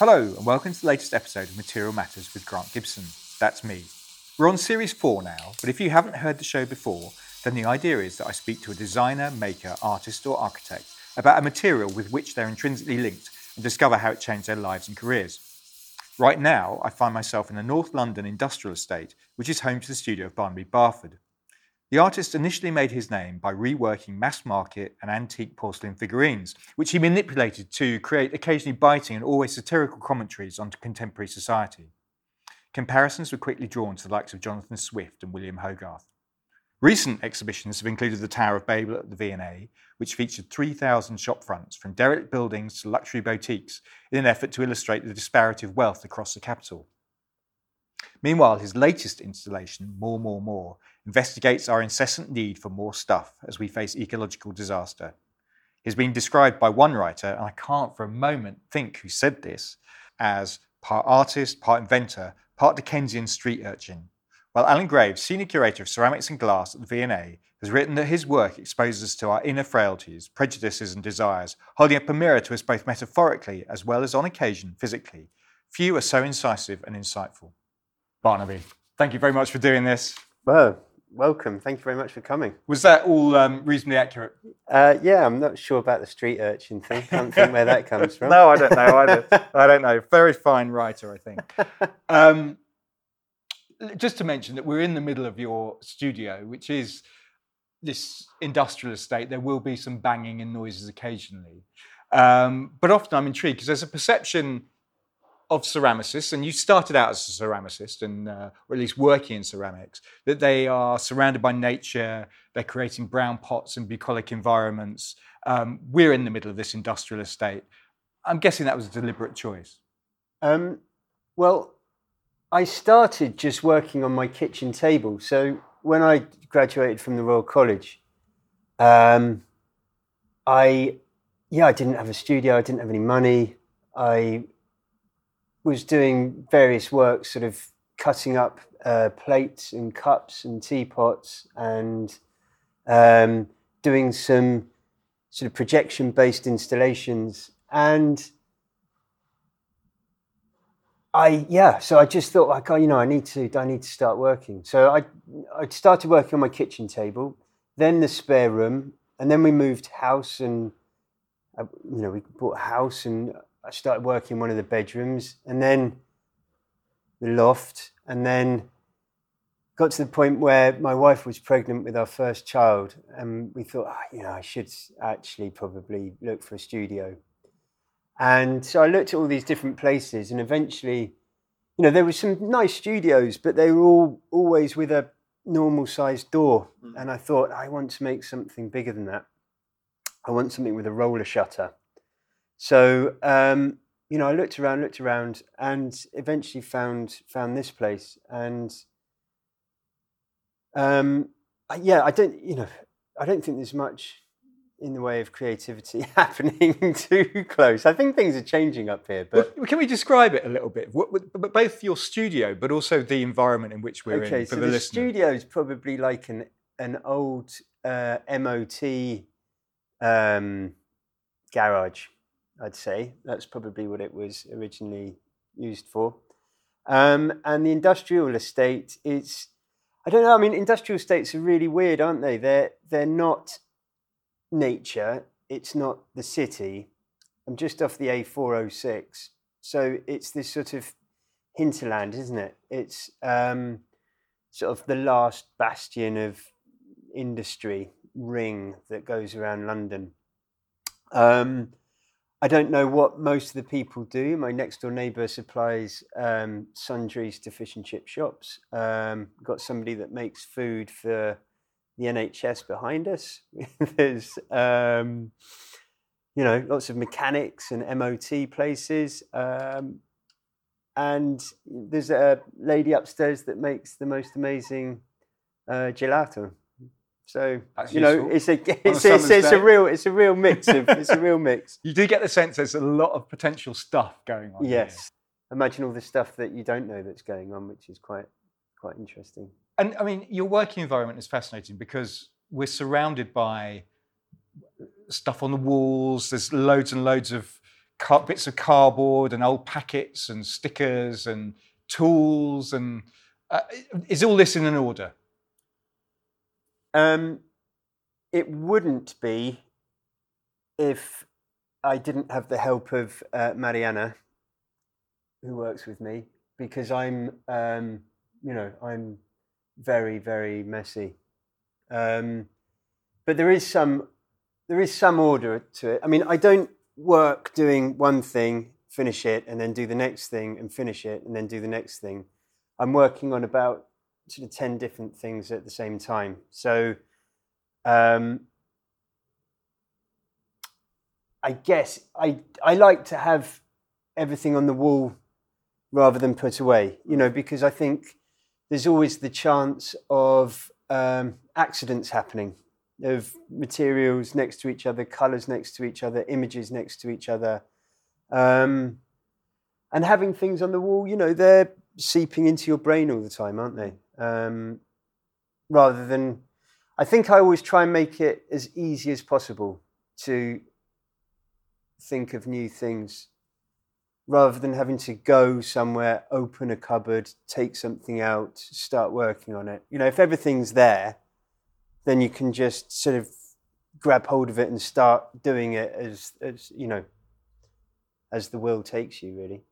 Hello, and welcome to the latest episode of Material Matters with Grant Gibson. That's me. We're on series four now, but if you haven't heard the show before, then the idea is that I speak to a designer, maker, artist, or architect about a material with which they're intrinsically linked and discover how it changed their lives and careers. Right now, I find myself in the North London industrial estate, which is home to the studio of Barnaby Barford. The artist initially made his name by reworking mass market and antique porcelain figurines, which he manipulated to create occasionally biting and always satirical commentaries on contemporary society. Comparisons were quickly drawn to the likes of Jonathan Swift and William Hogarth. Recent exhibitions have included the Tower of Babel at the V&A, which featured 3,000 shop fronts from derelict buildings to luxury boutiques in an effort to illustrate the disparity of wealth across the capital. Meanwhile, his latest installation, More, More, More, investigates our incessant need for more stuff as we face ecological disaster. He's been described by one writer, and I can't for a moment think who said this, as part artist, part inventor, part Dickensian street urchin. While Alun Graves, senior curator of ceramics and glass at the V&A, has written that his work exposes us to our inner frailties, prejudices, and desires, holding up a mirror to us both metaphorically as well as on occasion physically. Few are so incisive and insightful. Barnaby, thank you very much for doing this. Well, welcome. Thank you very much for coming. Was that all um, reasonably accurate? Uh, yeah, I'm not sure about the street urchin thing. I Can't think where that comes from. no, I don't know either. I don't know. Very fine writer, I think. Um, just to mention that we're in the middle of your studio, which is this industrial estate. There will be some banging and noises occasionally. Um, but often I'm intrigued because there's a perception of ceramicists, and you started out as a ceramicist, and uh, or at least working in ceramics, that they are surrounded by nature. They're creating brown pots and bucolic environments. Um, we're in the middle of this industrial estate. I'm guessing that was a deliberate choice. Um, well, I started just working on my kitchen table. So when I graduated from the Royal College, um, I yeah, I didn't have a studio. I didn't have any money. I was doing various work, sort of cutting up uh, plates and cups and teapots, and um, doing some sort of projection-based installations. And I yeah, so I just thought like, oh, you know, I need to I need to start working. So I I started working on my kitchen table, then the spare room, and then we moved house and. Uh, you know, we bought a house and I started working in one of the bedrooms and then the loft and then got to the point where my wife was pregnant with our first child and we thought, oh, you know, I should actually probably look for a studio. And so I looked at all these different places and eventually, you know, there were some nice studios, but they were all always with a normal sized door. Mm. And I thought, I want to make something bigger than that. I want something with a roller shutter. So um, you know, I looked around, looked around, and eventually found found this place. And um, yeah, I don't, you know, I don't think there's much in the way of creativity happening too close. I think things are changing up here. But well, can we describe it a little bit? What, both your studio, but also the environment in which we're okay, in. For so the, the studio is probably like an an old uh, MOT um, garage. I'd say. That's probably what it was originally used for. Um, and the industrial estate is, I don't know, I mean, industrial estates are really weird, aren't they? They're, they're not nature, it's not the city. I'm just off the A406. So it's this sort of hinterland, isn't it? It's um, sort of the last bastion of industry ring that goes around London. Um, I don't know what most of the people do. My next door neighbour supplies um, sundries to fish and chip shops. Um, got somebody that makes food for the NHS behind us. There's, um, you know, lots of mechanics and MOT places. Um, and there's a lady upstairs that makes the most amazing uh, gelato. So That's you know, it's a it's, a, it's, it's a real it's a real mix of it's a real mix. You do get the sense there's a lot of potential stuff going on. Yes, here. imagine all the stuff that you don't know that's going on, which is quite quite interesting. And I mean, your working environment is fascinating because we're surrounded by stuff on the walls. There's loads and loads of car- bits of cardboard and old packets and stickers and tools and uh, is all this in an order? Um, it wouldn't be if I didn't have the help of uh, Mariana, who works with me, because I'm, um, you know, I'm very, very messy. Um, but there is some, there is some order to it. I mean, I don't work doing one thing, finish it, and then do the next thing, and finish it, and then do the next thing. I'm working on about sort of ten different things at the same time. So. Um, I guess I I like to have everything on the wall rather than put away, you know, because I think there's always the chance of um, accidents happening, of materials next to each other, colors next to each other, images next to each other, um, and having things on the wall, you know, they're seeping into your brain all the time, aren't they? Um, rather than, I think I always try and make it as easy as possible to think of new things rather than having to go somewhere, open a cupboard, take something out, start working on it. You know, if everything's there, then you can just sort of grab hold of it and start doing it as, as you know, as the will takes you, really.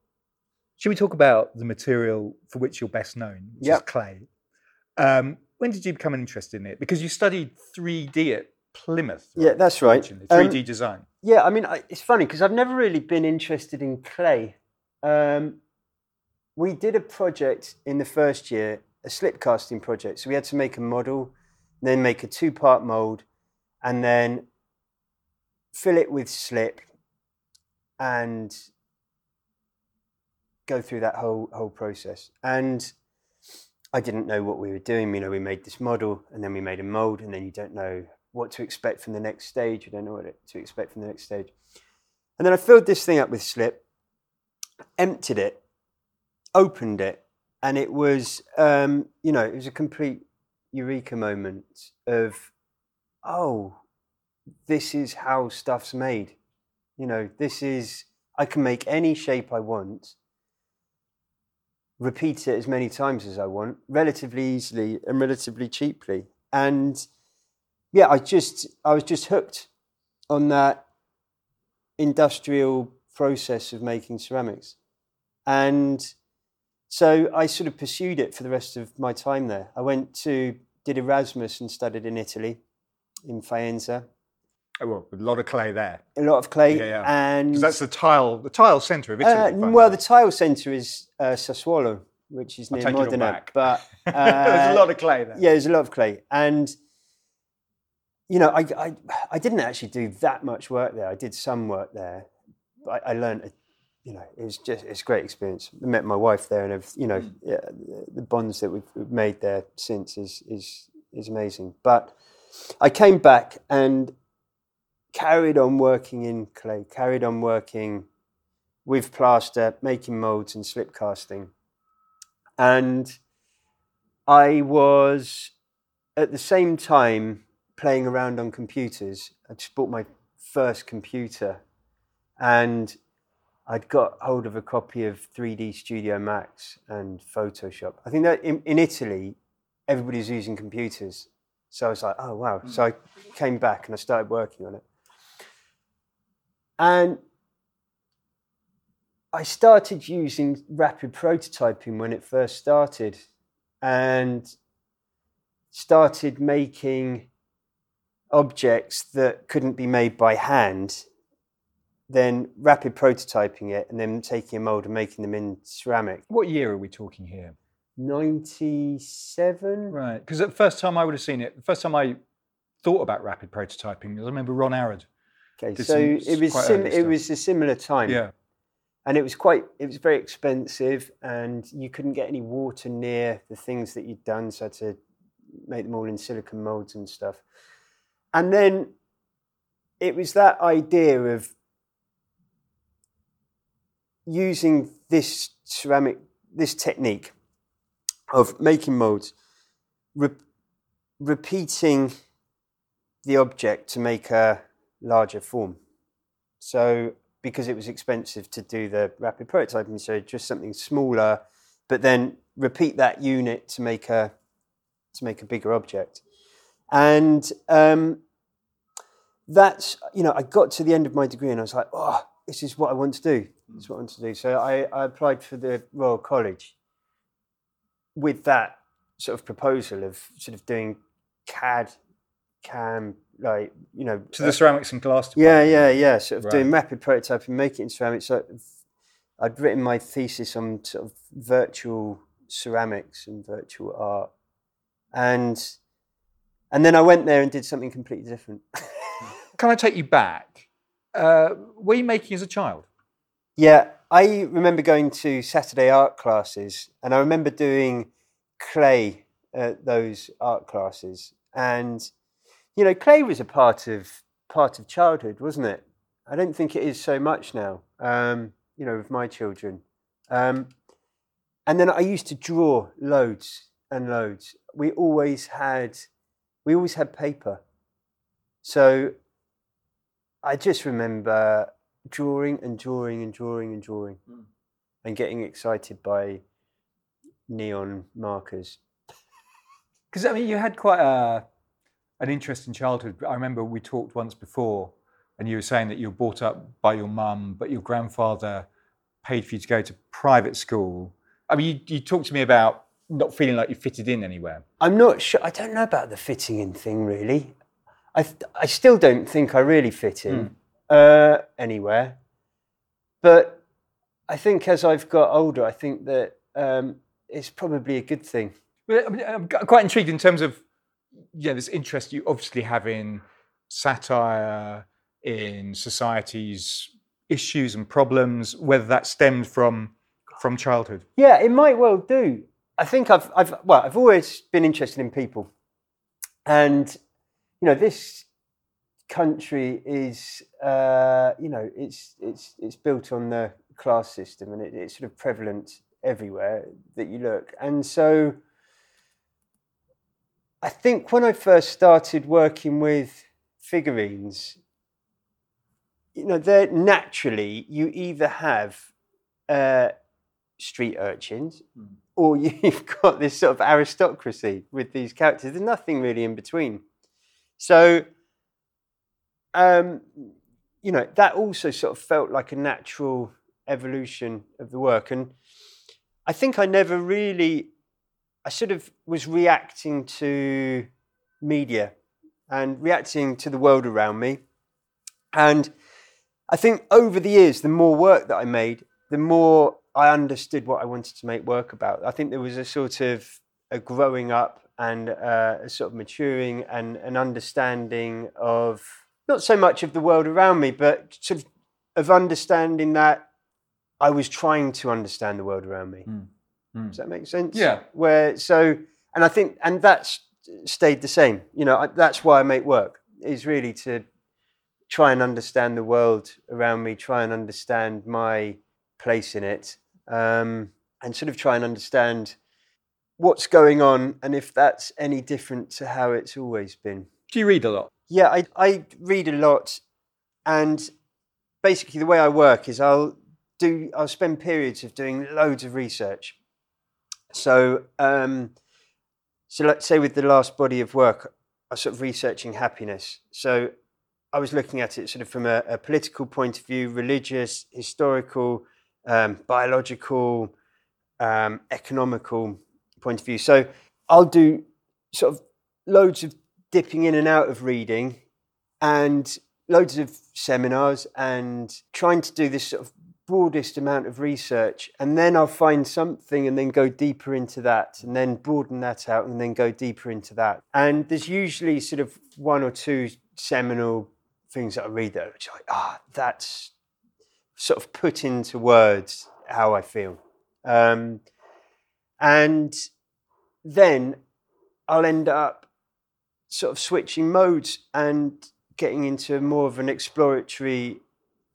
Should we talk about the material for which you're best known, which Yep. is clay? Um, when did you become interested in it? Because you studied 3D at Plymouth. Yeah, that's right. Um, 3D design. Yeah, I mean, I, it's funny because I've never really been interested in clay. Um, we did a project in the first year, a slip casting project. So we had to make a model, then make a two part mold, and then fill it with slip and go through that whole whole process. And I didn't know what we were doing. You know, we made this model and then we made a mold, and then you don't know what to expect from the next stage. You don't know what to expect from the next stage. And then I filled this thing up with slip, emptied it, opened it, and it was, um, you know, it was a complete eureka moment of, oh, this is how stuff's made. You know, this is, I can make any shape I want, repeat it as many times as I want, relatively easily and relatively cheaply. And yeah, I just, I was just hooked on that industrial process of making ceramics. And so I sort of pursued it for the rest of my time there. I went to, did Erasmus and studied in Italy, in Faenza. Oh, well, a lot of clay there. A lot of clay. Yeah, yeah. And that's the tile, the tile centre of Italy. uh, well, the tile centre is uh, Sassuolo, which is near take it all Modena. But there's uh, a lot of clay there. yeah, there's a lot of clay, and you know, I, I I didn't actually do that much work there. I did some work there. But I, I learned, you know, it was just it's a great experience. I met my wife there, and I've, you know, yeah, the bonds that we've we've made there since is is is amazing. But I came back and carried on working in clay, carried on working with plaster, making molds and slip casting, and I was at the same time playing around on computers. I just bought my first computer and I'd got hold of a copy of 3D Studio Max and Photoshop. I think that in, in Italy, everybody's using computers. So I was like, oh, wow. So I came back and I started working on it. And I started using rapid prototyping when it first started and started making objects that couldn't be made by hand, then rapid prototyping it and then taking a mold and making them in ceramic. What year are we talking here? 97? Right. Because the first time I would have seen it, the first time I thought about rapid prototyping, I remember Ron Arad. Okay, so it was sim- it was a similar time. Yeah. and it was quite it was very expensive and you couldn't get any water near the things that you'd done so I had to make them all in silicon molds and stuff and then it was that idea of using this ceramic this technique of making molds re- repeating the object to make a larger form so because it was expensive to do the rapid prototyping. So just something smaller, but then repeat that unit to make a to make a bigger object. And um, that's you know I got to the end of my degree and I was like, oh, this is what I want to do. This is what I want to do. So I, I applied for the Royal College with that sort of proposal of sort of doing CAD, CAM, like you know. To the ceramics and glass. Yeah, yeah, yeah. Sort of Right. doing rapid prototyping, making in ceramics. So I'd written my thesis on sort of virtual ceramics and virtual art, and and then I went there and did something completely different. Can I take you back? Uh, were you making as a child? Yeah, I remember going to Saturday art classes, and I remember doing clay at those art classes. And you know, clay was a part of part of childhood, wasn't it? I don't think it is so much now. Um, you know, with my children. Um, and then I used to draw loads and loads. We always had, we always had paper. So I just remember drawing and drawing and drawing and drawing Mm. and getting excited by neon markers. Because I mean, you had quite a an interesting childhood. I remember we talked once before, and you were saying that you were brought up by your mum, but your grandfather paid for you to go to private school. I mean, you, you talked to me about not feeling like you fitted in anywhere. I'm not sure. I don't know about the fitting in thing really. I th- I still don't think I really fit in uh, anywhere. But I think as I've got older, I think that um, it's probably a good thing. Well, I mean, I'm quite intrigued in terms of yeah, this interest you obviously have in satire, in society's issues and problems, whether that stemmed from from childhood. Yeah, it might well do. I think I've, I've, well, I've always been interested in people, and you know, this country is, uh, you know, it's it's it's built on the class system, and it, it's sort of prevalent everywhere that you look, and so. I think when I first started working with figurines, you know, they're naturally you either have uh, street urchins, or you've got this sort of aristocracy with these characters. There's nothing really in between. So, um, you know, that also sort of felt like a natural evolution of the work. And I think I never really, I sort of was reacting to media and reacting to the world around me. And I think over the years, the more work that I made, the more I understood what I wanted to make work about. I think there was a sort of a growing up and uh, a sort of maturing and an understanding of not so much of the world around me, but sort of of understanding that I was trying to understand the world around me. Mm. Does that make sense? Yeah. Where so, and I think, and that's stayed the same. You know, I, that's why I make work is really to try and understand the world around me, try and understand my place in it, um, and sort of try and understand what's going on and if that's any different to how it's always been. Do you read a lot? Yeah, I, I read a lot, and basically the way I work is I'll do I'll spend periods of doing loads of research. So, um, so let's say with the last body of work, I sort of researching happiness. So, I was looking at it sort of from a, a political point of view, religious, historical, um, biological, um, economical point of view. So, I'll do sort of loads of dipping in and out of reading and loads of seminars and trying to do this sort of broadest amount of research and then I'll find something and then go deeper into that and then broaden that out and then go deeper into that. And there's usually sort of one or two seminal things that I read that are like, ah, that's sort of put into words how I feel. Um, and then I'll end up sort of switching modes and getting into more of an exploratory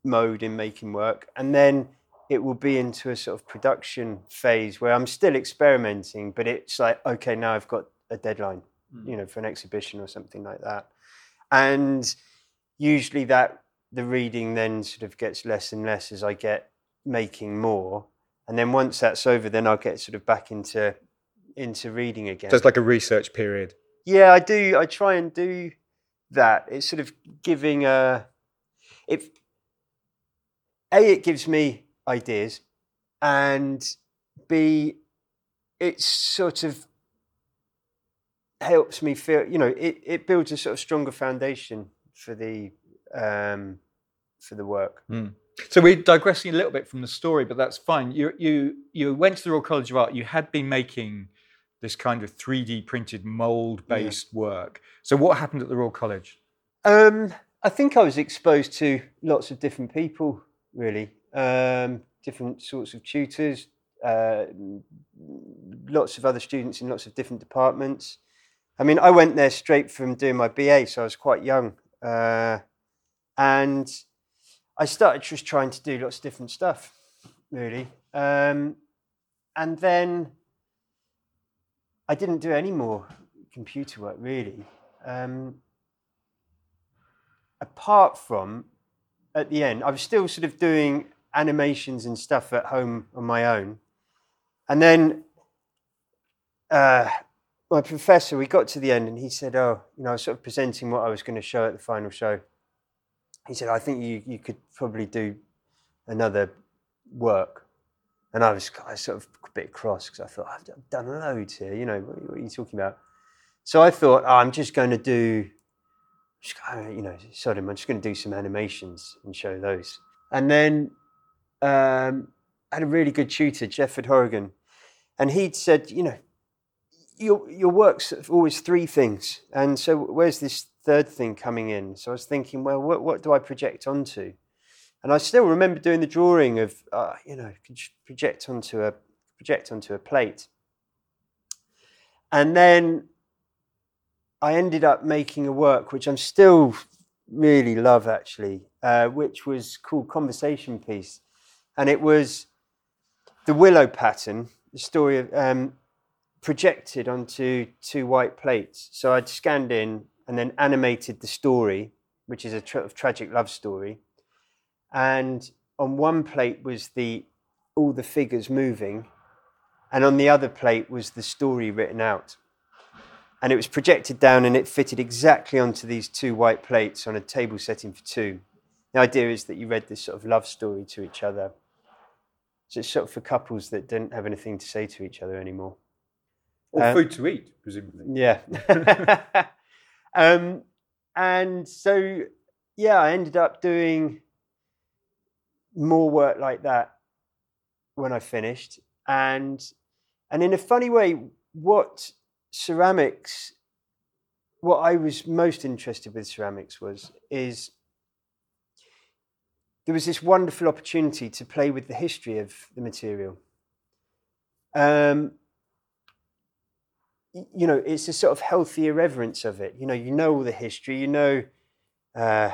mode in making work. And then it will be into a sort of production phase where I'm still experimenting, but it's like, okay, now I've got a deadline, hmm. you know, for an exhibition or something like that. And usually that the reading then sort of gets less and less as I get making more. And then once that's over, then I'll get sort of back into into reading again. So it's like a research period. Yeah, I do. I try and do that. It's sort of giving a. If a, it gives me ideas, and b, it sort of helps me feel. You know, it, it builds a sort of stronger foundation for the um, for the work. So we're digressing a little bit from the story, but that's fine. You you you went to the Royal College of Art. You had been making this kind of 3D printed mold based work. So what happened at the Royal College? Um, I think I was exposed to lots of different people, really, um, different sorts of tutors, uh, lots of other students in lots of different departments. I mean, I went there straight from doing my BA, so I was quite young, uh, and I started just trying to do lots of different stuff, really, um, and then I didn't do any more computer work, really. Um, apart from at the end, I was still sort of doing animations and stuff at home on my own. And then uh, my professor, we got to the end and he said, Oh, you know, I was sort of presenting what I was going to show at the final show. He said, I think you, you could probably do another work. And I was, I sort of a bit cross because I thought, I've done loads here, you know, what, what are you talking about? So I thought, oh, I'm just going to do uh, you know, him, I'm just going to do some animations and show those. And then um, I had a really good tutor, Jefford Horrigan, and he'd said, you know, your your work's always three things, and so where's this third thing coming in? So I was thinking, well, what what do I project onto? And I still remember doing the drawing of, uh, you know, project onto a project onto a plate, and then I ended up making a work which I'm still really love actually, uh, which was called Conversation Piece, and it was the willow pattern, the story of um, projected onto two white plates. So I'd scanned in and then animated the story, which is a tra- tragic love story, and on one plate was the all the figures moving, and on the other plate was the story written out and it was projected down and it fitted exactly onto these two white plates on a table setting for two. The idea is that you read this sort of love story to each other. So it's sort of for couples that didn't have anything to say to each other anymore. Or Um, food to eat, presumably. Yeah. um, and so, yeah, I ended up doing more work like that when I finished. And and in a funny way, what ceramics, what I was most interested with ceramics was is there was this wonderful opportunity to play with the history of the material. Um, you know, it's a sort of healthy irreverence of it. You know, you know all the history, you know uh,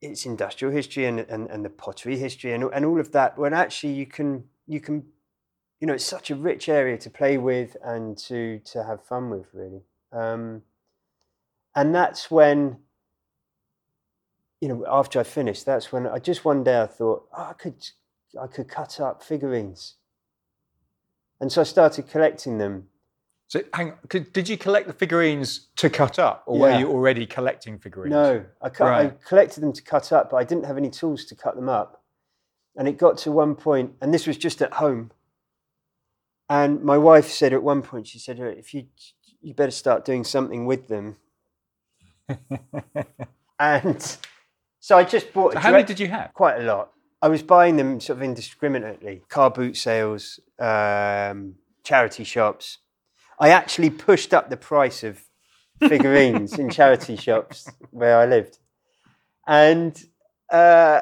its industrial history and, and, and the pottery history and, and all of that, when actually you can you can you know, it's such a rich area to play with and to to have fun with, really. Um, and that's when, you know, after I finished, that's when I just one day I thought, oh, I could I could cut up figurines, and so I started collecting them. So hang on, could, did you collect the figurines to cut up, or were you already collecting figurines? No, I, cut, I collected them to cut up, but I didn't have any tools to cut them up. And it got to one point, and this was just at home. And my wife said at one point, she said, "Uh, "If you, you better start doing something with them." and so I just bought. So how many did you have? quite a lot. I was buying them sort of indiscriminately. Car boot sales, um, charity shops. I actually pushed up the price of figurines in charity shops where I lived. And uh,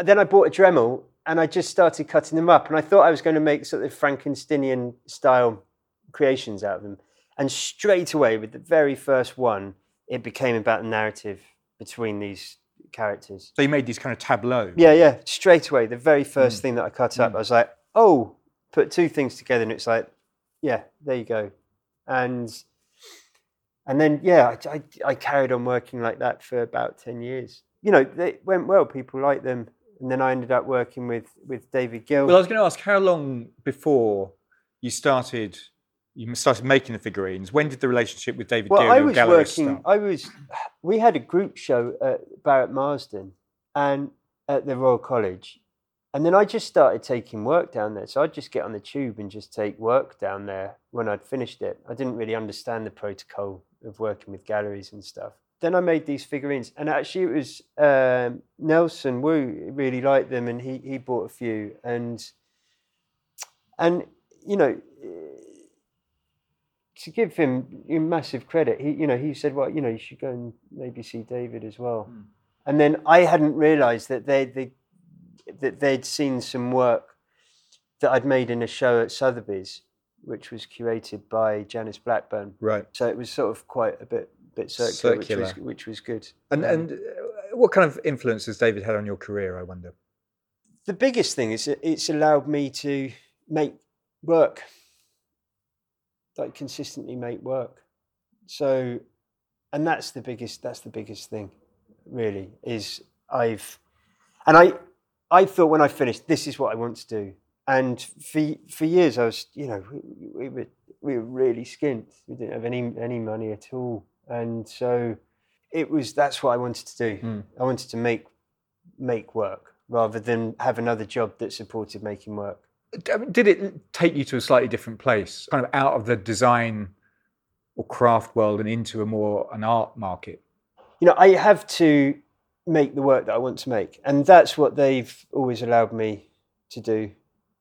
then I bought a Dremel and I just started cutting them up. And I thought I was going to make sort of Frankensteinian style creations out of them. And straight away, with the very first one, it became about the narrative between these characters. So you made these kind of tableaux. Yeah, yeah. Straight away, the very first mm. thing that I cut up, mm. I was like, oh, put two things together, and it's like, yeah, there you go. And and then yeah, I, I, I carried on working like that for about ten years. You know, they went well. People liked them, and then I ended up working with with David Gill. Well, I was going to ask how long before you started. You started making the figurines. When did the relationship with David well, Gill I and was Galleries working. start? I was. We had a group show at Barrett Marsden, and at the Royal College, and then I just started taking work down there. So I'd just get on the tube and just take work down there when I'd finished it. I didn't really understand the protocol of working with galleries and stuff. Then I made these figurines, and actually it was um, Nelson Woo really liked them, and he he bought a few, and and you know to give him massive credit, he you know he said, well, you know, you should go and maybe see David as well. Mm. And then I hadn't realised that they they that they'd seen some work that I'd made in a show at Sotheby's, which was curated by Janice Blackburn. Right. So it was sort of quite a bit bit circular, Circular. Which, was, which was good. And Um, and uh, what kind of influence has David had on your career? I wonder. the biggest thing is that it's allowed me to make work like consistently make work so and that's the biggest that's the biggest thing really is i've and i i thought when i finished this is what i want to do and for for years i was you know we, we were we were really skint we didn't have any any money at all and so it was that's what i wanted to do Mm. i wanted to make make work rather than have another job that supported making work. Did it take you to a slightly different place, kind of out of the design or craft world and into a more an art market? You know, I have to make the work that I want to make, and that's what they've always allowed me to do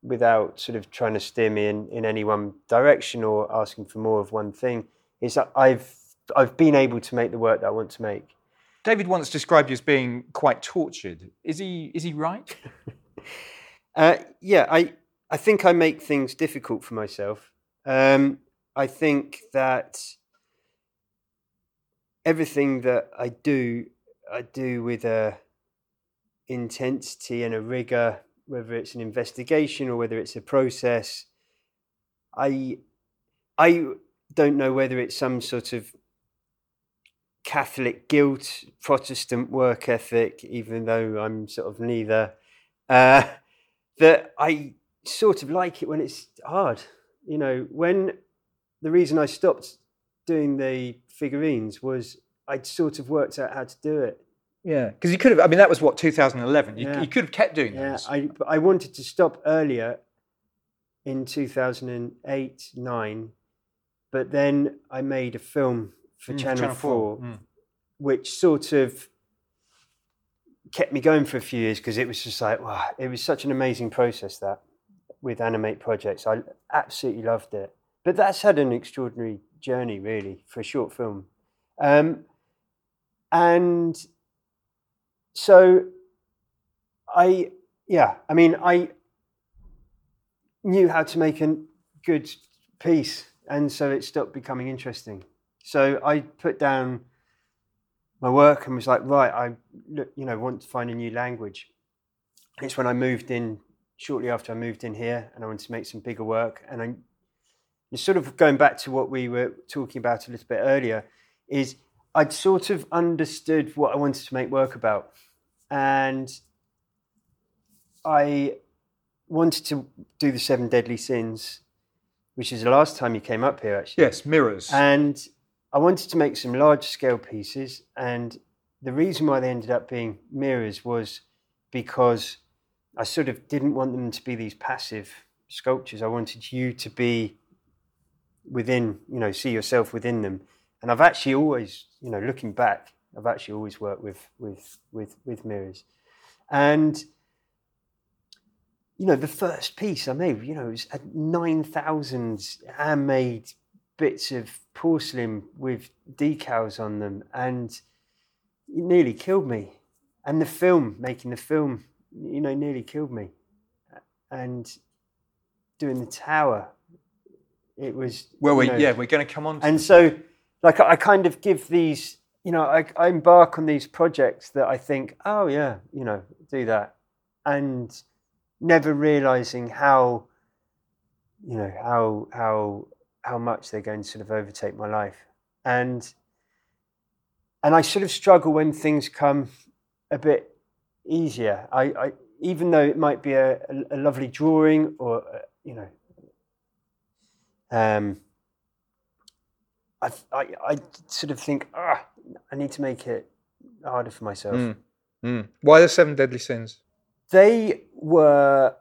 without sort of trying to steer me in, in any one direction or asking for more of one thing. Is that I've I've been able to make the work that I want to make. David once described you as being quite tortured. Is he is he right? Uh, yeah, I I think I make things difficult for myself. Um, I think that everything that I do, I do with a intensity and a rigor, whether it's an investigation or whether it's a process. I I don't know whether it's some sort of Catholic guilt, Protestant work ethic, even though I'm sort of neither. Uh, that I sort of like it when it's hard. You know, when the reason I stopped doing the figurines was I'd sort of worked out how to do it. Yeah, because you could have. I mean, that was what 2011. You, Yeah. you could have kept doing Yeah, those. I I wanted to stop earlier in 2008 9, but then I made a film for Mm, Channel, 4, Mm. which sort of kept me going for a few years because it was just like wow, it was such an amazing process that with animate projects. I absolutely loved it. But that's had an extraordinary journey really for a short film. Um, and so I yeah, I mean I knew how to make a good piece and so it stopped becoming interesting. So I put down my work and was like, right, I look, you know, want to find a new language. It's when I moved in shortly after I moved in here, and I wanted to make some bigger work. And I, it's sort of going back to what we were talking about a little bit earlier, is I'd sort of understood what I wanted to make work about, and I wanted to do the Seven Deadly Sins, which is the last time you came up here, actually. Yes, mirrors. And I wanted to make some large scale pieces. And the reason why they ended up being mirrors was because I sort of didn't want them to be these passive sculptures. I wanted you to be within, you know, see yourself within them. And I've actually always, you know, looking back, I've actually always worked with with with with mirrors. And you know, the first piece I made, you know, it was had nine thousand handmade bits of porcelain with decals on them, and it nearly killed me. And the film, making the film, you know, nearly killed me. And doing the tower, it was. well, we, know, yeah, we're going to come on. To and so, like, I I kind of give these, you know, I, I embark on these projects that I think, oh, yeah, you know, do that. And never realizing how, you know, how, how, how much they're going to sort of overtake my life. and and I sort of struggle when things come a bit easier. I, I even though it might be a, a, lovely drawing or uh, you know, um, I, I I sort of think ah, I need to make it harder for myself. Mm. Mm. Why the seven deadly sins? They were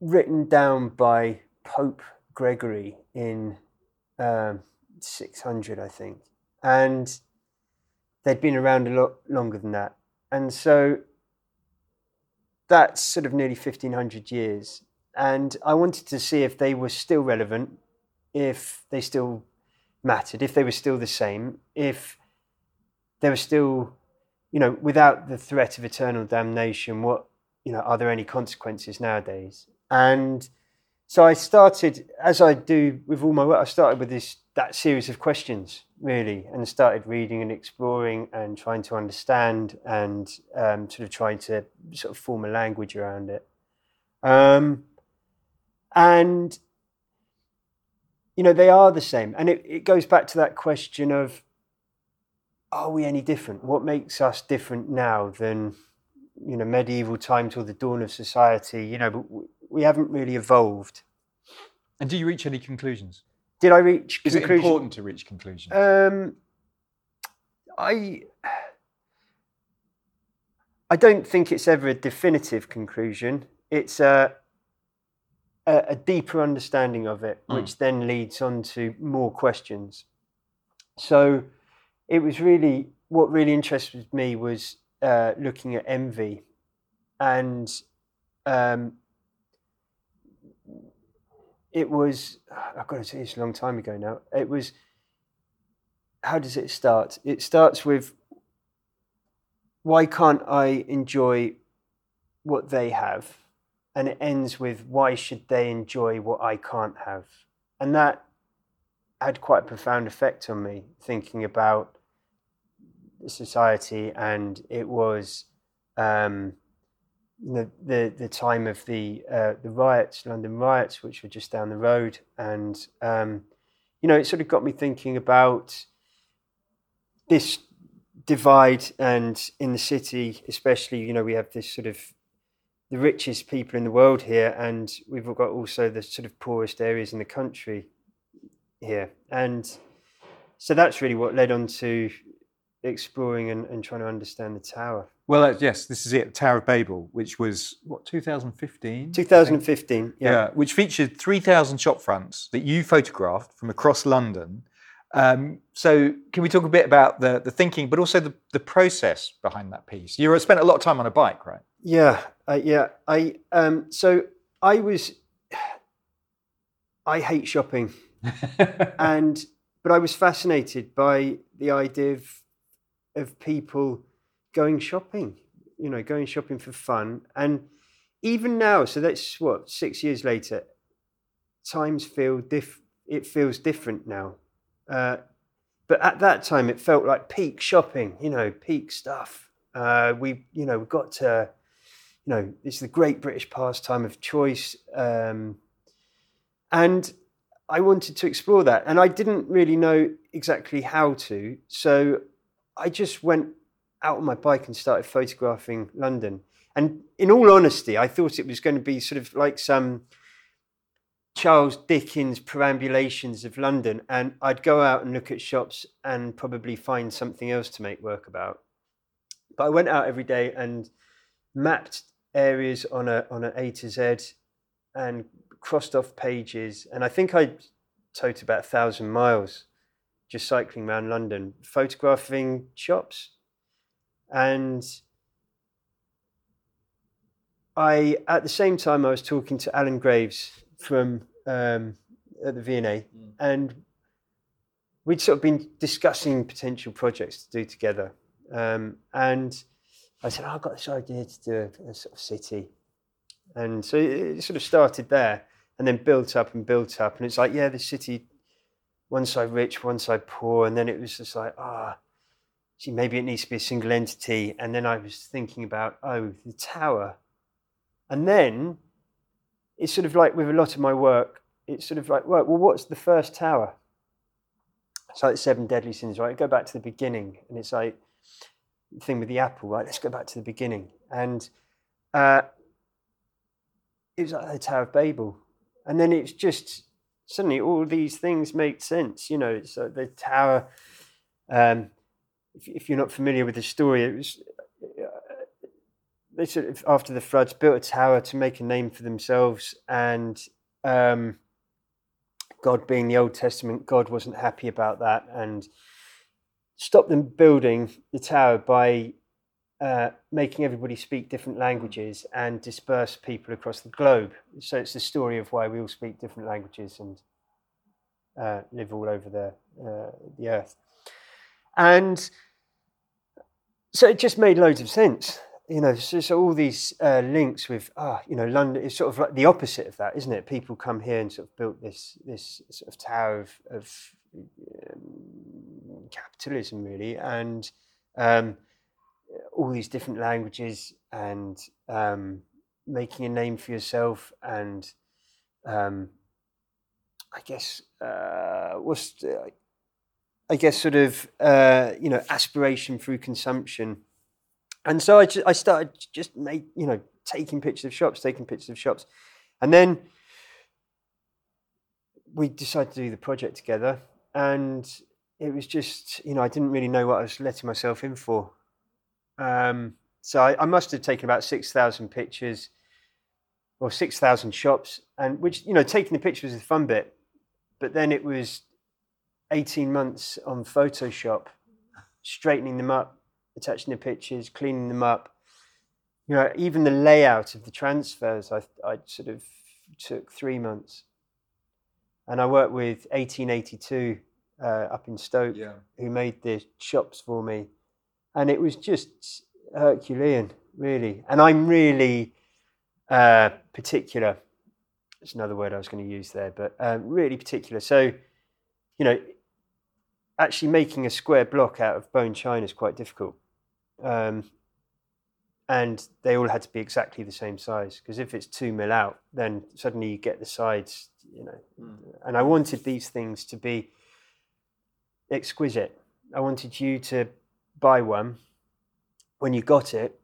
written down by Pope Gregory in um, 600, I think. And they'd been around a lot longer than that. And so that's sort of nearly 1500 years. And I wanted to see if they were still relevant, if they still mattered, if they were still the same, if they were still, you know, without the threat of eternal damnation, what, you know, are there any consequences nowadays? And so I started, as I do with all my work, I started with this that series of questions really, and started reading and exploring and trying to understand and um, sort of trying to sort of form a language around it. Um, and you know they are the same, and it, it goes back to that question of are we any different? What makes us different now than you know medieval times or the dawn of society? You know, we haven't really evolved. And do you reach any conclusions? Did I reach? Is conclusion? it important to reach conclusions? Um, I I don't think it's ever a definitive conclusion. It's a a, a deeper understanding of it, Mm. which then leads on to more questions. So it was really what really interested me was uh, looking at envy, and um, it was I've got to say this a long time ago now. It was how does it start? It starts with why can't I enjoy what they have? And it ends with why should they enjoy what I can't have? And that had quite a profound effect on me, thinking about society, and it was um, you know, the the time of the uh, the riots, London riots, which were just down the road, and um, you know, it sort of got me thinking about this divide, and in the city, especially, you know, we have this sort of the richest people in the world here, and we've got also the sort of poorest areas in the country here, and so that's really what led on to exploring and, and trying to understand the tower. Well, uh, yes, this is it. Tower of Babel, which was what 2015. 2015, yeah. yeah, which featured 3,000 shop fronts that you photographed from across London. Um, so, can we talk a bit about the, the thinking, but also the, the process behind that piece? You spent a lot of time on a bike, right? Yeah, uh, yeah. I um, so I was. I hate shopping, and but I was fascinated by the idea of of people going shopping. You know, going shopping for fun, and even now. So that's what six years later. Times feel diff. It feels different now. Uh, but at that time, it felt like peak shopping. You know, peak stuff. Uh, we, you know, we got to you know, it's the great British pastime of choice. Um, and I wanted to explore that. And I didn't really know exactly how to. So I just went out on my bike and started photographing London. And in all honesty, I thought it was going to be sort of like some Charles Dickens perambulations of London. And I'd go out and look at shops and probably find something else to make work about. But I went out every day and mapped areas on a on an A to Z and crossed off pages. And I think I totaled about a thousand miles just cycling around London, photographing shops. And I, at the same time, I was talking to Alun Graves from um, at the V&A, and we'd sort of been discussing potential projects to do together. Um, and I said, oh, I've got this idea to do a, a sort of city. And so it, it sort of started there and then built up and built up. And it's like, yeah, the city, one side rich, one side poor. And then it was just like, ah, gee, maybe it needs to be a single entity. And then I was thinking about, oh, the tower. And then it's sort of like with a lot of my work, it's sort of like, right, well, what's the first tower? it's like seven deadly sins, right? Go back to the beginning, and it's like the thing with the apple, right? Let's go back to the beginning, and uh, it was like the Tower of Babel, and then it's just suddenly all these things make sense. You know, it's like the tower. Um, if, if you're not familiar with the story, it was they sort of after the floods built a tower to make a name for themselves, and um, God, being the Old Testament, God wasn't happy about that and stopped them building the tower by uh, making everybody speak different languages and disperse people across the globe. So it's the story of why we all speak different languages and uh, live all over the uh, the earth. And so it just made loads of sense you know, so, so all these uh, links with, ah, you know, London is sort of like the opposite of that, isn't it? People come here and sort of built this this sort of tower of, of um, capitalism, really, and um, all these different languages and um, making a name for yourself, and um, I guess uh, what's I guess sort of uh, you know aspiration through consumption and so I, I started just make, you know, taking pictures of shops, taking pictures of shops. And then we decided to do the project together. And it was just, you know, I didn't really know what I was letting myself in for. Um, so I, I, must have taken about 6,000 pictures or 6,000 shops, and which, you know, taking the pictures was the fun bit. But then it was 18 months on Photoshop, straightening them up, attaching the pictures, cleaning them up. You know, even the layout of the transfers, I, I sort of took three months. And I worked with 1882 uh, up in Stoke, yeah. who made the shops for me. And it was just Herculean, really. And I'm really uh, particular. It's another word I was going to use there, but um, really particular. So, you know, actually making a square block out of bone china is quite difficult. Um, and they all had to be exactly the same size because if it's two mil out, then suddenly you get the sides, you know. Mm. And I wanted these things to be exquisite. I wanted you to buy one. When you got it,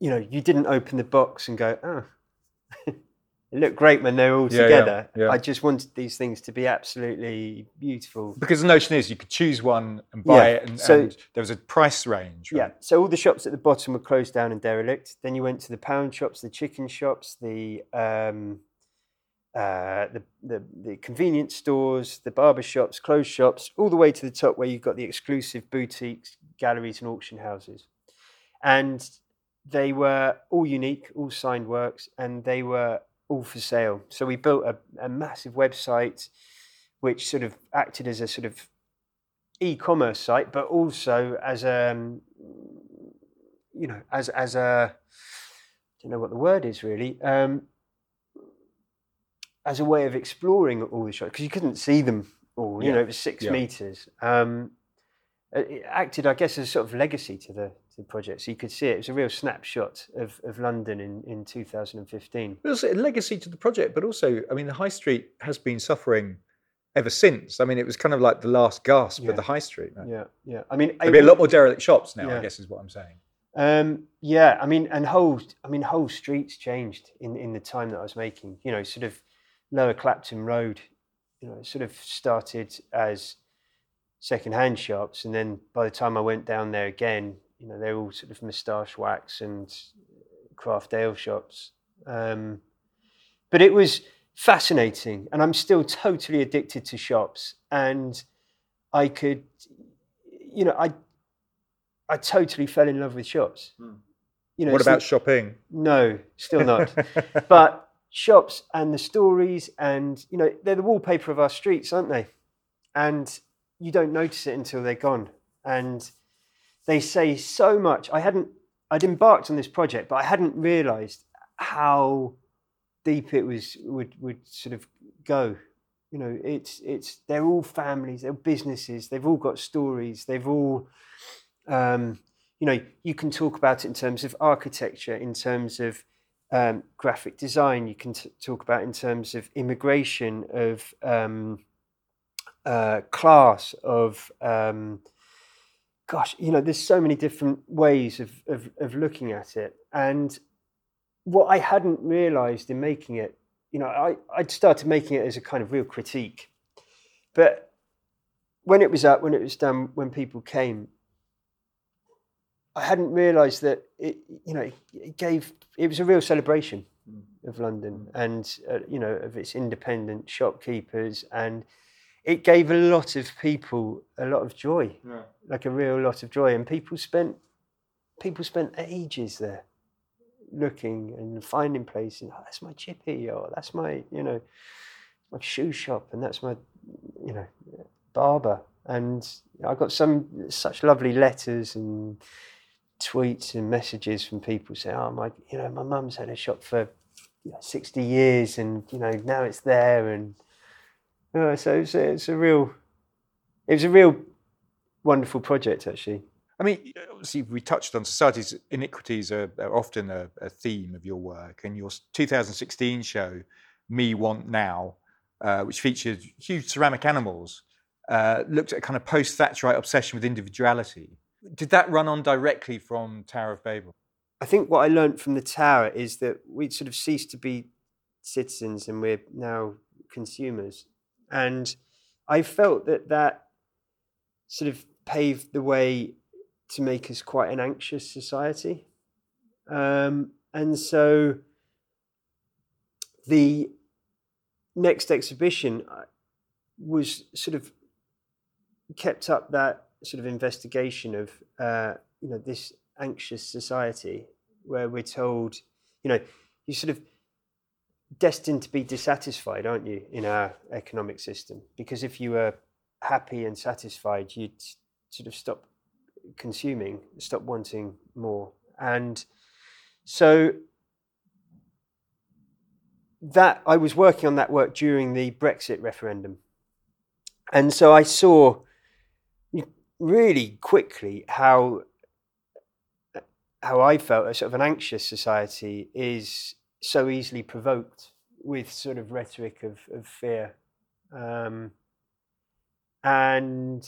you know, you didn't open the box and go, oh, it looked great when they were all yeah, together. Yeah, yeah. I just wanted these things to be absolutely beautiful. Because the notion is you could choose one and buy it, and, so, and there was a price range. Right? Yeah. So all the shops at the bottom were closed down and derelict. Then you went to the pound shops, the chicken shops, the um, uh, the, the, the convenience stores, the barber shops, clothes shops, all the way to the top where you've got the exclusive boutiques, galleries, and auction houses. And they were all unique, all signed works, and they were all for sale. So we built a, a massive website which sort of acted as a sort of e-commerce site, but also as a um, you know as as a I don't know what the word is really um, as a way of exploring all the shops because you couldn't see them all. You yeah. know, it was six yeah. meters. Um, it acted, I guess, as a sort of legacy to the the project. So you could see it. It was a real snapshot of, of London in, in 2015. It was a legacy to the project, but also, I mean, the high street has been suffering ever since. I mean, it was kind of like the last gasp yeah. of the high street. Right? Yeah, yeah. I mean, there'll be a lot more derelict shops now. Yeah. I guess is what I'm saying. Um, yeah, I mean, and whole, I mean, whole streets changed in in the time that I was making. You know, sort of Lower Clapton Road. You know, sort of started as second-hand shops, and then by the time I went down there again, you know, they're all sort of moustache wax and craft ale shops. Um, but it was fascinating, and I'm still totally addicted to shops. And I could, you know, I, I totally fell in love with shops. Hmm. You know, what about shopping? No, still not. but shops and the stories, and you know, they're the wallpaper of our streets, aren't they? And you don't notice it until they're gone. And they say so much. I hadn't, I'd embarked on this project, but I hadn't realised how deep it was would would sort of go. You know, it's it's they're all families, they're businesses, they've all got stories, they've all, um, you know, you can talk about it in terms of architecture, in terms of um, graphic design. You can t- talk about in terms of immigration, of um, uh, class of um, gosh, you know, there's so many different ways of, of, of looking at it. And what I hadn't realized in making it, you know, I, I'd started making it as a kind of real critique. But when it was up, when it was done, when people came, I hadn't realised that it, you know, it gave it was a real celebration mm. of London and uh, you know of its independent shopkeepers, and it gave a lot of people a lot of joy, yeah. like a real lot of joy, and people spent people spent ages there looking and finding places. Oh, that's my chippy, or that's my you know my shoe shop, and that's my you know barber, and I got some such lovely letters and tweets and messages from people saying, "Oh my, you know, my mum's had a shop for you know, sixty years, and you know now it's there." And so it's a, it's a real, it was a real wonderful project actually. I mean, obviously, we touched on society's iniquities are, are often a, a, theme of your work, and your 2016 show, Me Want Now, uh, which featured huge ceramic animals, uh, looked at a kind of post Thatcherite obsession with individuality did that run on directly from Tower of Babel? I think what I learned from the Tower is that we'd sort of ceased to be citizens and we're now consumers. And I felt that that sort of paved the way to make us quite an anxious society. Um, and so the next exhibition uh, was sort of kept up that sort of investigation of uh, you know this anxious society where we're told you know you're sort of destined to be dissatisfied aren't you in our economic system? Because if you were happy and satisfied you'd sort of stop consuming stop wanting more. And so that I was working on that work during the Brexit referendum. And so I saw really quickly how how I felt a sort of an anxious society is so easily provoked with sort of rhetoric of, of fear. Um, and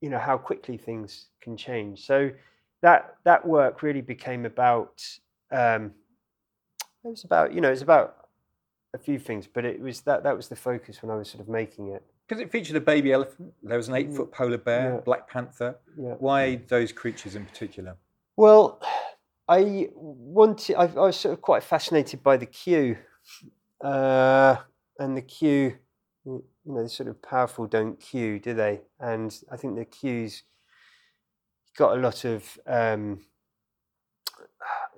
you know how quickly things can change. So that that work really became about um, it was about you know it was about a few things, but it was that that was the focus when I was sort of making it because it featured a baby elephant. There was an eight-foot polar bear, yeah. black panther. Yeah. Why those creatures in particular? Well, I wanted. I, I was sort of quite fascinated by the queue, uh, and the queue. You know, the sort of powerful don't queue, do they? And I think the queues got a lot of um,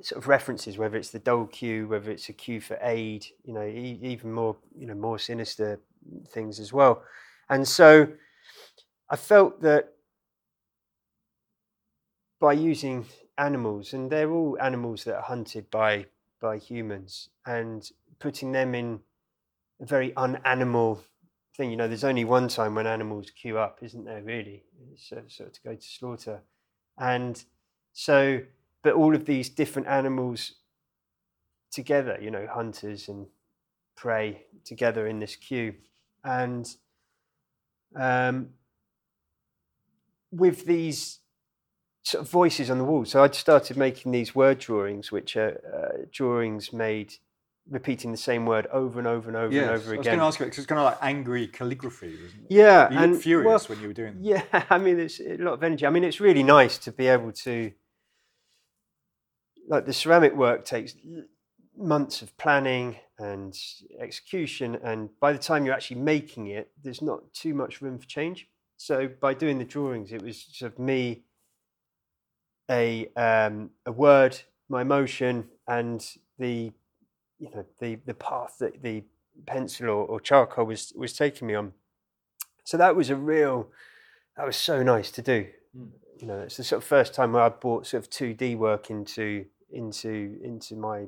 sort of references, whether it's the dole queue, whether it's a queue for aid. You know, e- even more, you know, more sinister things as well. And so I felt that by using animals, and they're all animals that are hunted by by humans, and putting them in a very unanimal thing. You know, there's only one time when animals queue up, isn't there? Really, sort of to go to slaughter, and so, but all of these different animals together, you know, hunters and prey together in this queue, and um, with these sort of voices on the wall. So I'd started making these word drawings, which are uh, drawings made repeating the same word over and over and over yes, and over again. I was going to ask you because it's kind of like angry calligraphy, isn't it? Yeah, you and furious well, when you were doing that. Yeah, I mean, it's a lot of energy. I mean, it's really nice to be able to, like, the ceramic work takes months of planning and execution. And by the time you're actually making it, there's not too much room for change. So by doing the drawings, it was sort of me, a um, a word, my emotion, and the you know the the path that the pencil or, or charcoal was was taking me on. So that was a real, that was so nice to do. Mm. You know, it's the sort of first time where I brought sort of two D work into into into my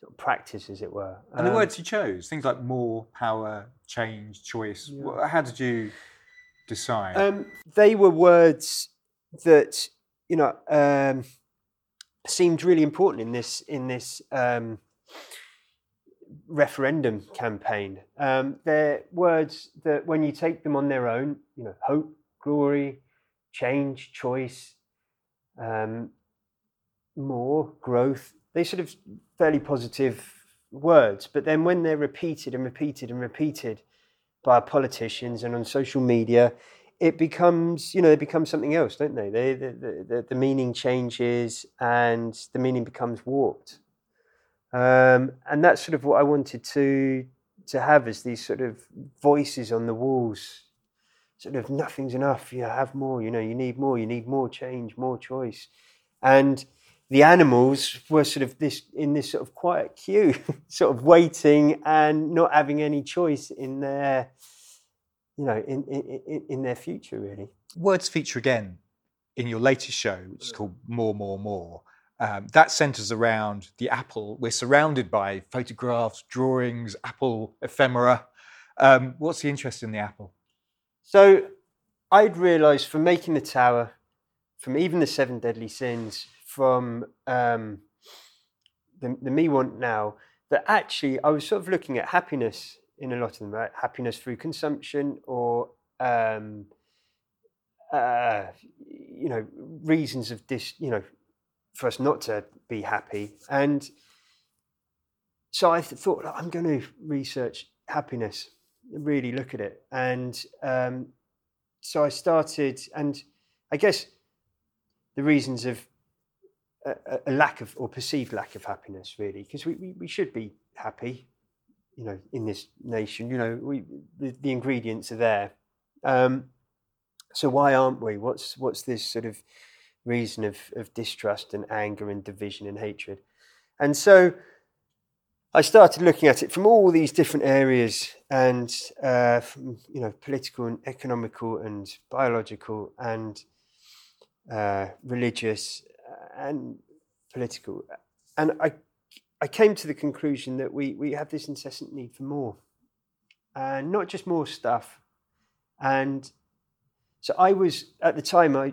sort of practice, as it were. And the um, words you chose, things like more, power, change, choice. Yeah. How did you decide? Um, they were words that you know um, seemed really important in this in this um, referendum campaign. Um, they're words that, when you take them on their own, you know, hope, glory, change, choice, um, more, growth, they sort of fairly positive words. But then when they're repeated and repeated and repeated by politicians and on social media, it becomes, you know, they become something else, don't they? they the, the, the meaning changes and the meaning becomes warped. Um, and that's sort of what I wanted to to have as these sort of voices on the walls. Sort of nothing's enough. You have more. You know, you need more. You need more change, more choice. And the animals were sort of this in this sort of quiet queue, sort of waiting and not having any choice in their, you know, in in, in their future really. Words feature again in your latest show, which is called More, More, More. Um, that centers around the apple. We're surrounded by photographs, drawings, apple ephemera. Um, what's the interest in the apple? So I'd realized from making the tower, from even the seven deadly sins, from um, the, the me want now, that actually I was sort of looking at happiness in a lot of them, right? Happiness through consumption or um, uh, you know reasons of this, you know, for us not to be happy. And so I thought I'm going to research happiness, really look at it, and um, so I started, and I guess the reasons of a, a lack of or perceived lack of happiness, really, because we, we, we should be happy, you know, in this nation. You know, we the, the ingredients are there. Um, so why aren't we? What's what's this sort of reason of, of distrust and anger and division and hatred. And so I started looking at it from all these different areas and, uh, from, you know, political and economical and biological and uh, religious and political. And I, I came to the conclusion that we, we have this incessant need for more. And not just more stuff. And so I was, at the time, I,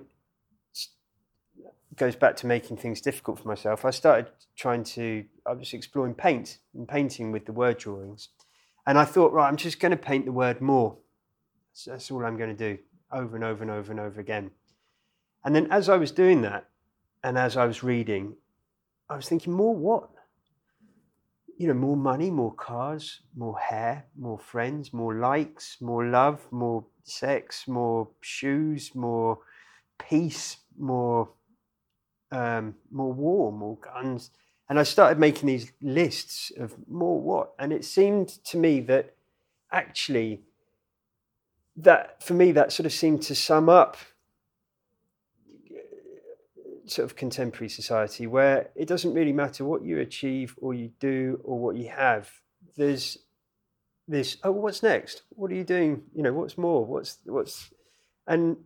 goes back to making things difficult for myself. I started trying to, I was exploring paint and painting with the word drawings. And I thought, right, I'm just going to paint the word more. So that's all I'm going to do over and over and over and over again. And then as I was doing that, and as I was reading, I was thinking, more what? You know, more money, more cars, more hair, more friends, more likes, more love, more sex, more shoes, more peace, more um, more war, more guns. And I started making these lists of more what. And it seemed to me that actually, that for me, that sort of seemed to sum up sort of contemporary society where it doesn't really matter what you achieve or you do or what you have. There's this, oh, what's next? What are you doing? You know, what's more? What's, what's, and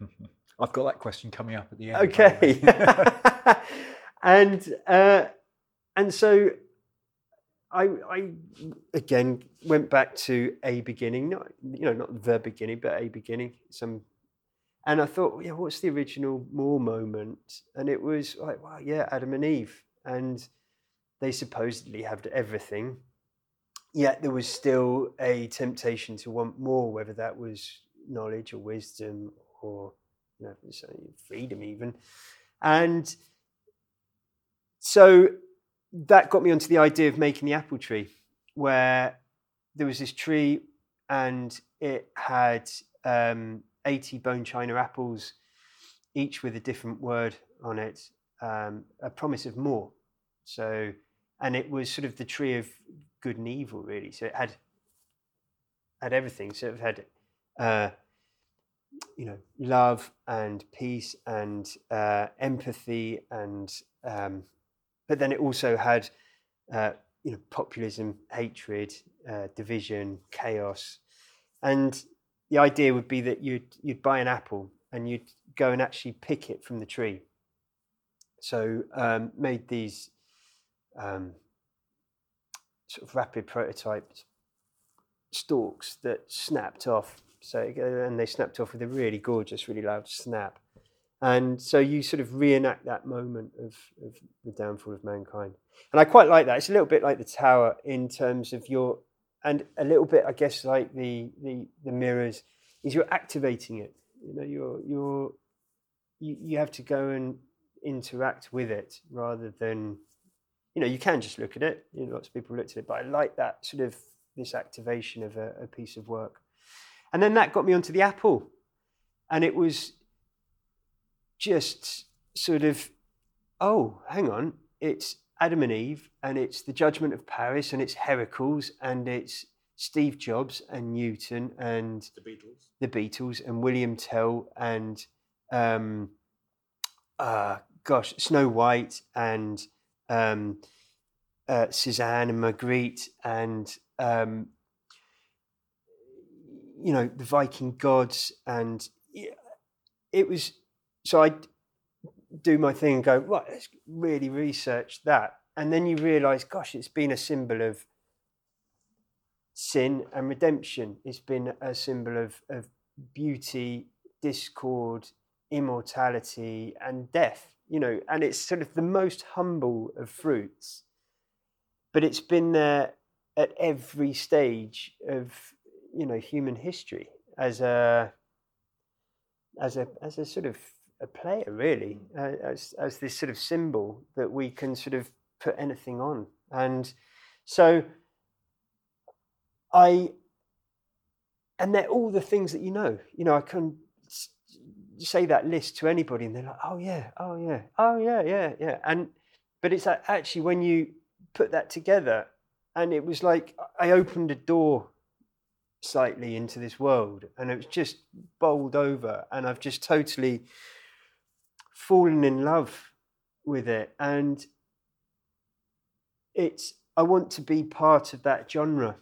I've got that question coming up at the end. Okay. and uh, and so I I again went back to a beginning, not you know not the beginning, but a beginning. Some, and I thought, yeah, what's the original more moment? And it was like, wow, yeah, Adam and Eve, and they supposedly had everything. Yet there was still a temptation to want more, whether that was knowledge or wisdom or you know, freedom even. And so that got me onto the idea of making the apple tree, where there was this tree and it had um, 80 bone china apples, each with a different word on it, um, a promise of more. So, and it was sort of the tree of good and evil, really. So it had had everything. So it had uh, you know love and peace and uh, empathy and um, but then it also had uh, you know populism hatred uh, division chaos and the idea would be that you'd you'd buy an apple and you'd go and actually pick it from the tree so um, made these um, sort of rapid prototype stalks that snapped off so and they snapped off with a really gorgeous, really loud snap. And so you sort of reenact that moment of, of the downfall of mankind. And I quite like that. It's a little bit like the tower in terms of your, and a little bit, I guess, like the, the, the mirrors, is you're activating it. You know, you're, you're, you, you have to go and interact with it rather than, you know, you can just look at it. You know, lots of people looked at it, but I like that sort of this activation of a, a piece of work. And then that got me onto the Apple. And it was just sort of, oh, hang on, it's Adam and Eve, and it's the Judgment of Paris, and it's Heracles, and it's Steve Jobs and Newton, and the Beatles, the Beatles, and William Tell, and um, uh, gosh, Snow White, and um, uh, Cézanne and Magritte, and um, you know the Viking gods, and it was so I do my thing and go right. Let's really research that, and then you realise, gosh, it's been a symbol of sin and redemption. It's been a symbol of of beauty, discord, immortality, and death. You know, and it's sort of the most humble of fruits, but it's been there at every stage of you know human history as a as a as a sort of a player really uh, as as this sort of symbol that we can sort of put anything on. And so i and they're all the things that you know. You know i can say that list to anybody and they're like oh yeah oh yeah oh yeah yeah yeah. And but it's like actually when you put that together and it was like I opened a door slightly into this world, and it was just bowled over, and I've just totally fallen in love with it, and it's I want to be part of that genre,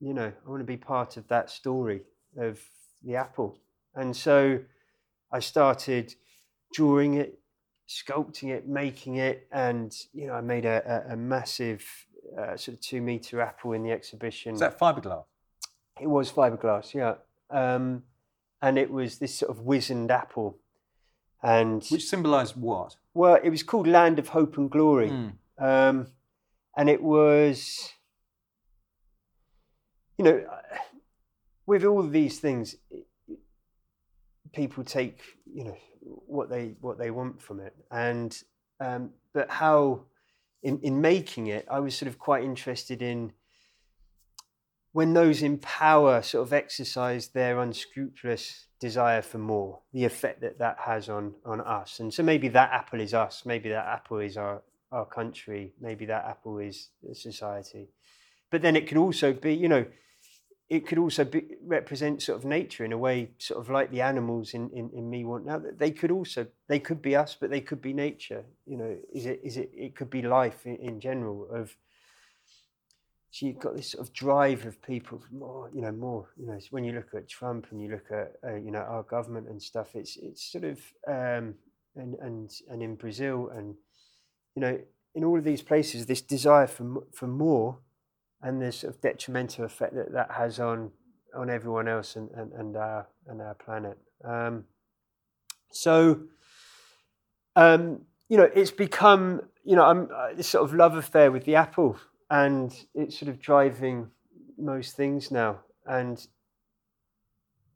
you know, I want to be part of that story of the apple, and so I started drawing it, sculpting it, making it, and you know, I made a, a, a massive uh, sort of two meter apple in the exhibition. Is that fiberglass? It was fiberglass, yeah. Um, and it was this sort of wizened apple. And which symbolised what? Well, it was called Land of Hope and Glory, mm. um, and it was, you know, with all these things, people take you know what they what they want from it, and um, but how in, in making it, I was sort of quite interested in when those in power sort of exercise their unscrupulous desire for more, the effect that that has on on us. And so maybe that apple is us, maybe that apple is our our country, maybe that apple is society. But then it could also be, you know, it could also be, represent sort of nature in a way, sort of like the animals in, in, in me want now. They could also they could be us, but they could be nature. You know, is it is it it could be life in, in general of. So you've got this sort of drive of people more, you know, more, you know. When you look at Trump and you look at, uh, you know, our government and stuff, it's it's sort of, um, and and and in Brazil and, you know, in all of these places, this desire for for more and the sort of detrimental effect that that has on on everyone else and, and, and our and our planet. Um, so, um, you know, it's become you know I'm uh, this sort of love affair with the apple, and it's sort of driving most things now. And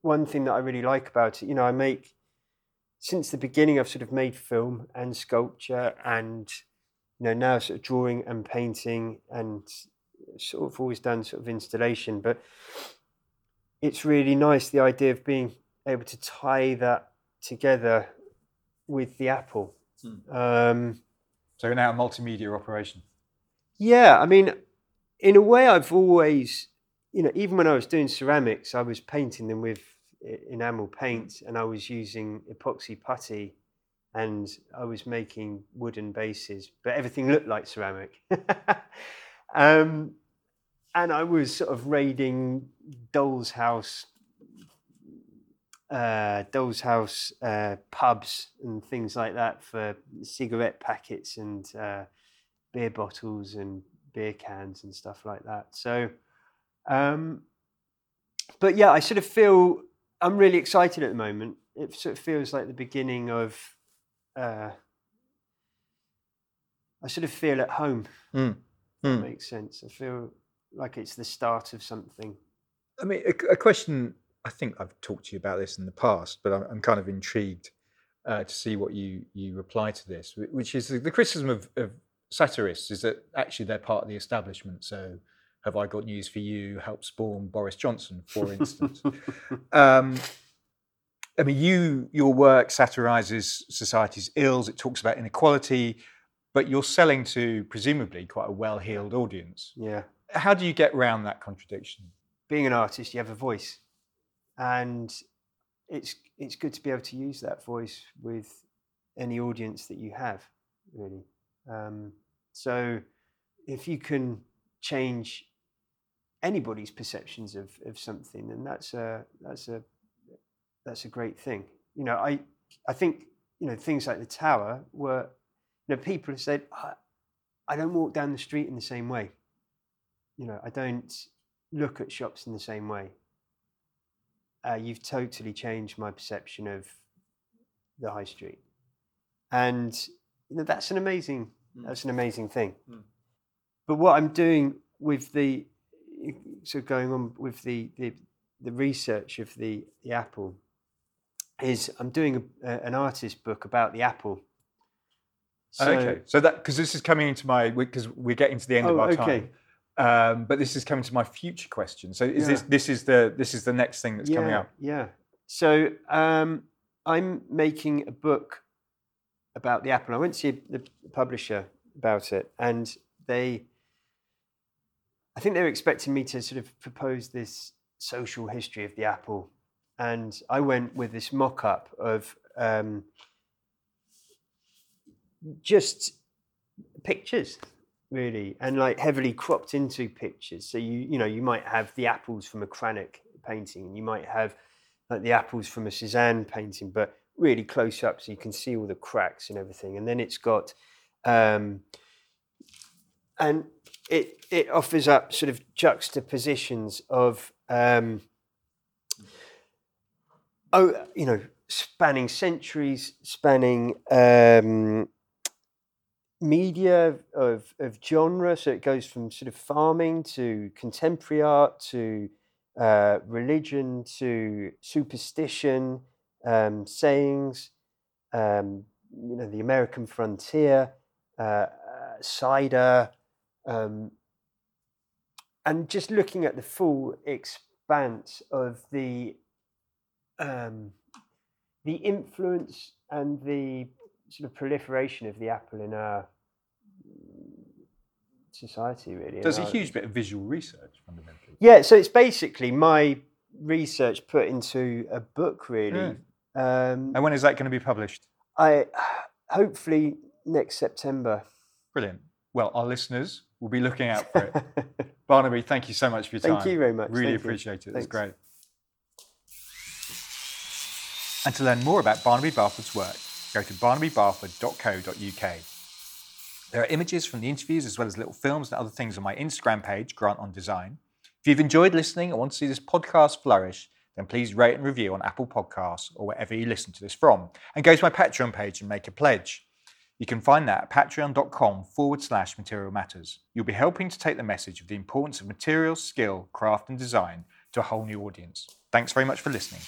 one thing that I really like about it, you know, I make since the beginning. I've sort of made film and sculpture, and you know now sort of drawing and painting and sort of always done sort of installation, but it's really nice the idea of being able to tie that together with the Apple. Hmm. Um, so now a multimedia operation. Yeah, I mean, in a way, I've always, you know, even when I was doing ceramics, I was painting them with enamel paint, and I was using epoxy putty, and I was making wooden bases, but everything looked like ceramic. um, and I was sort of raiding Doll's House, uh, Doll's House uh, pubs and things like that for cigarette packets and uh, beer bottles and beer cans and stuff like that. So, um, but yeah, I sort of feel I'm really excited at the moment it sort of feels like the beginning of. Uh, I sort of feel at home. Mm. That Mm. makes sense. I feel like it's the start of something. I mean, a, a question. I think I've talked to you about this in the past, but I'm, I'm kind of intrigued uh, to see what you you reply to this, which is the, the criticism of, of satirists is that actually they're part of the establishment. So, have I got news for you? Help spawn Boris Johnson, for instance. um, I mean, you your work satirizes society's ills. It talks about inequality, but you're selling to presumably quite a well-heeled audience. yeah. How do you get around that contradiction? being an artist, you have a voice, and it's it's good to be able to use that voice with any audience that you have, really. Um, so, if you can change anybody's perceptions of, of something, then that's a that's a that's a great thing. You know, I I think you know things like the tower were, you know, people have said, I, I don't walk down the street in the same way. You know, I don't look at shops in the same way. Uh, you've totally changed my perception of the high street, and you know that's an amazing Mm. that's an amazing thing. Mm. But what I'm doing with the so going on with the the, the research of the the apple is I'm doing a, a, an artist book about the apple. So, okay, so that because this is coming into my because we're getting to the end of Oh, our okay. time, um, but this is coming to my future question. So is this this is the this is the next thing that's yeah, coming up? Yeah. So um, I'm making a book about the apple. I went to see the publisher about it, and they, I think they were expecting me to sort of propose this social history of the apple, and I went with this mock-up of um, just pictures really and like heavily cropped into pictures so you you know you might have the apples from a Cranach painting and you might have like the apples from a Cézanne painting but really close up so you can see all the cracks and everything and then it's got um and it it offers up sort of juxtapositions of um oh you know spanning centuries spanning um media of, of genre. So it goes from sort of farming to contemporary art to uh, religion to superstition, um, sayings, um, you know, the American frontier, uh, uh, cider, um, and just looking at the full expanse of the um, the influence and the sort of proliferation of the apple in our society, really. There's a huge bit of visual research fundamentally. Yeah, so it's basically my research put into a book, really. Um, And when is that going to be published? I hopefully next September. Brilliant. Well, our listeners will be looking out for it. Barnaby, thank you so much for your time. Thank you very much. Really Thank you. appreciate it. It's great. And to learn more about Barnaby Barford's work, go to barnabybarford.co.uk. There are images from the interviews as well as little films and other things on my Instagram page, Grant on Design. If you've enjoyed listening and want to see this podcast flourish, then please rate and review on Apple Podcasts or wherever you listen to this from. And go to my Patreon page and make a pledge. You can find that at patreon.com forward slash material matters. You'll be helping to take the message of the importance of materials, skill, craft, and design to a whole new audience. Thanks very much for listening.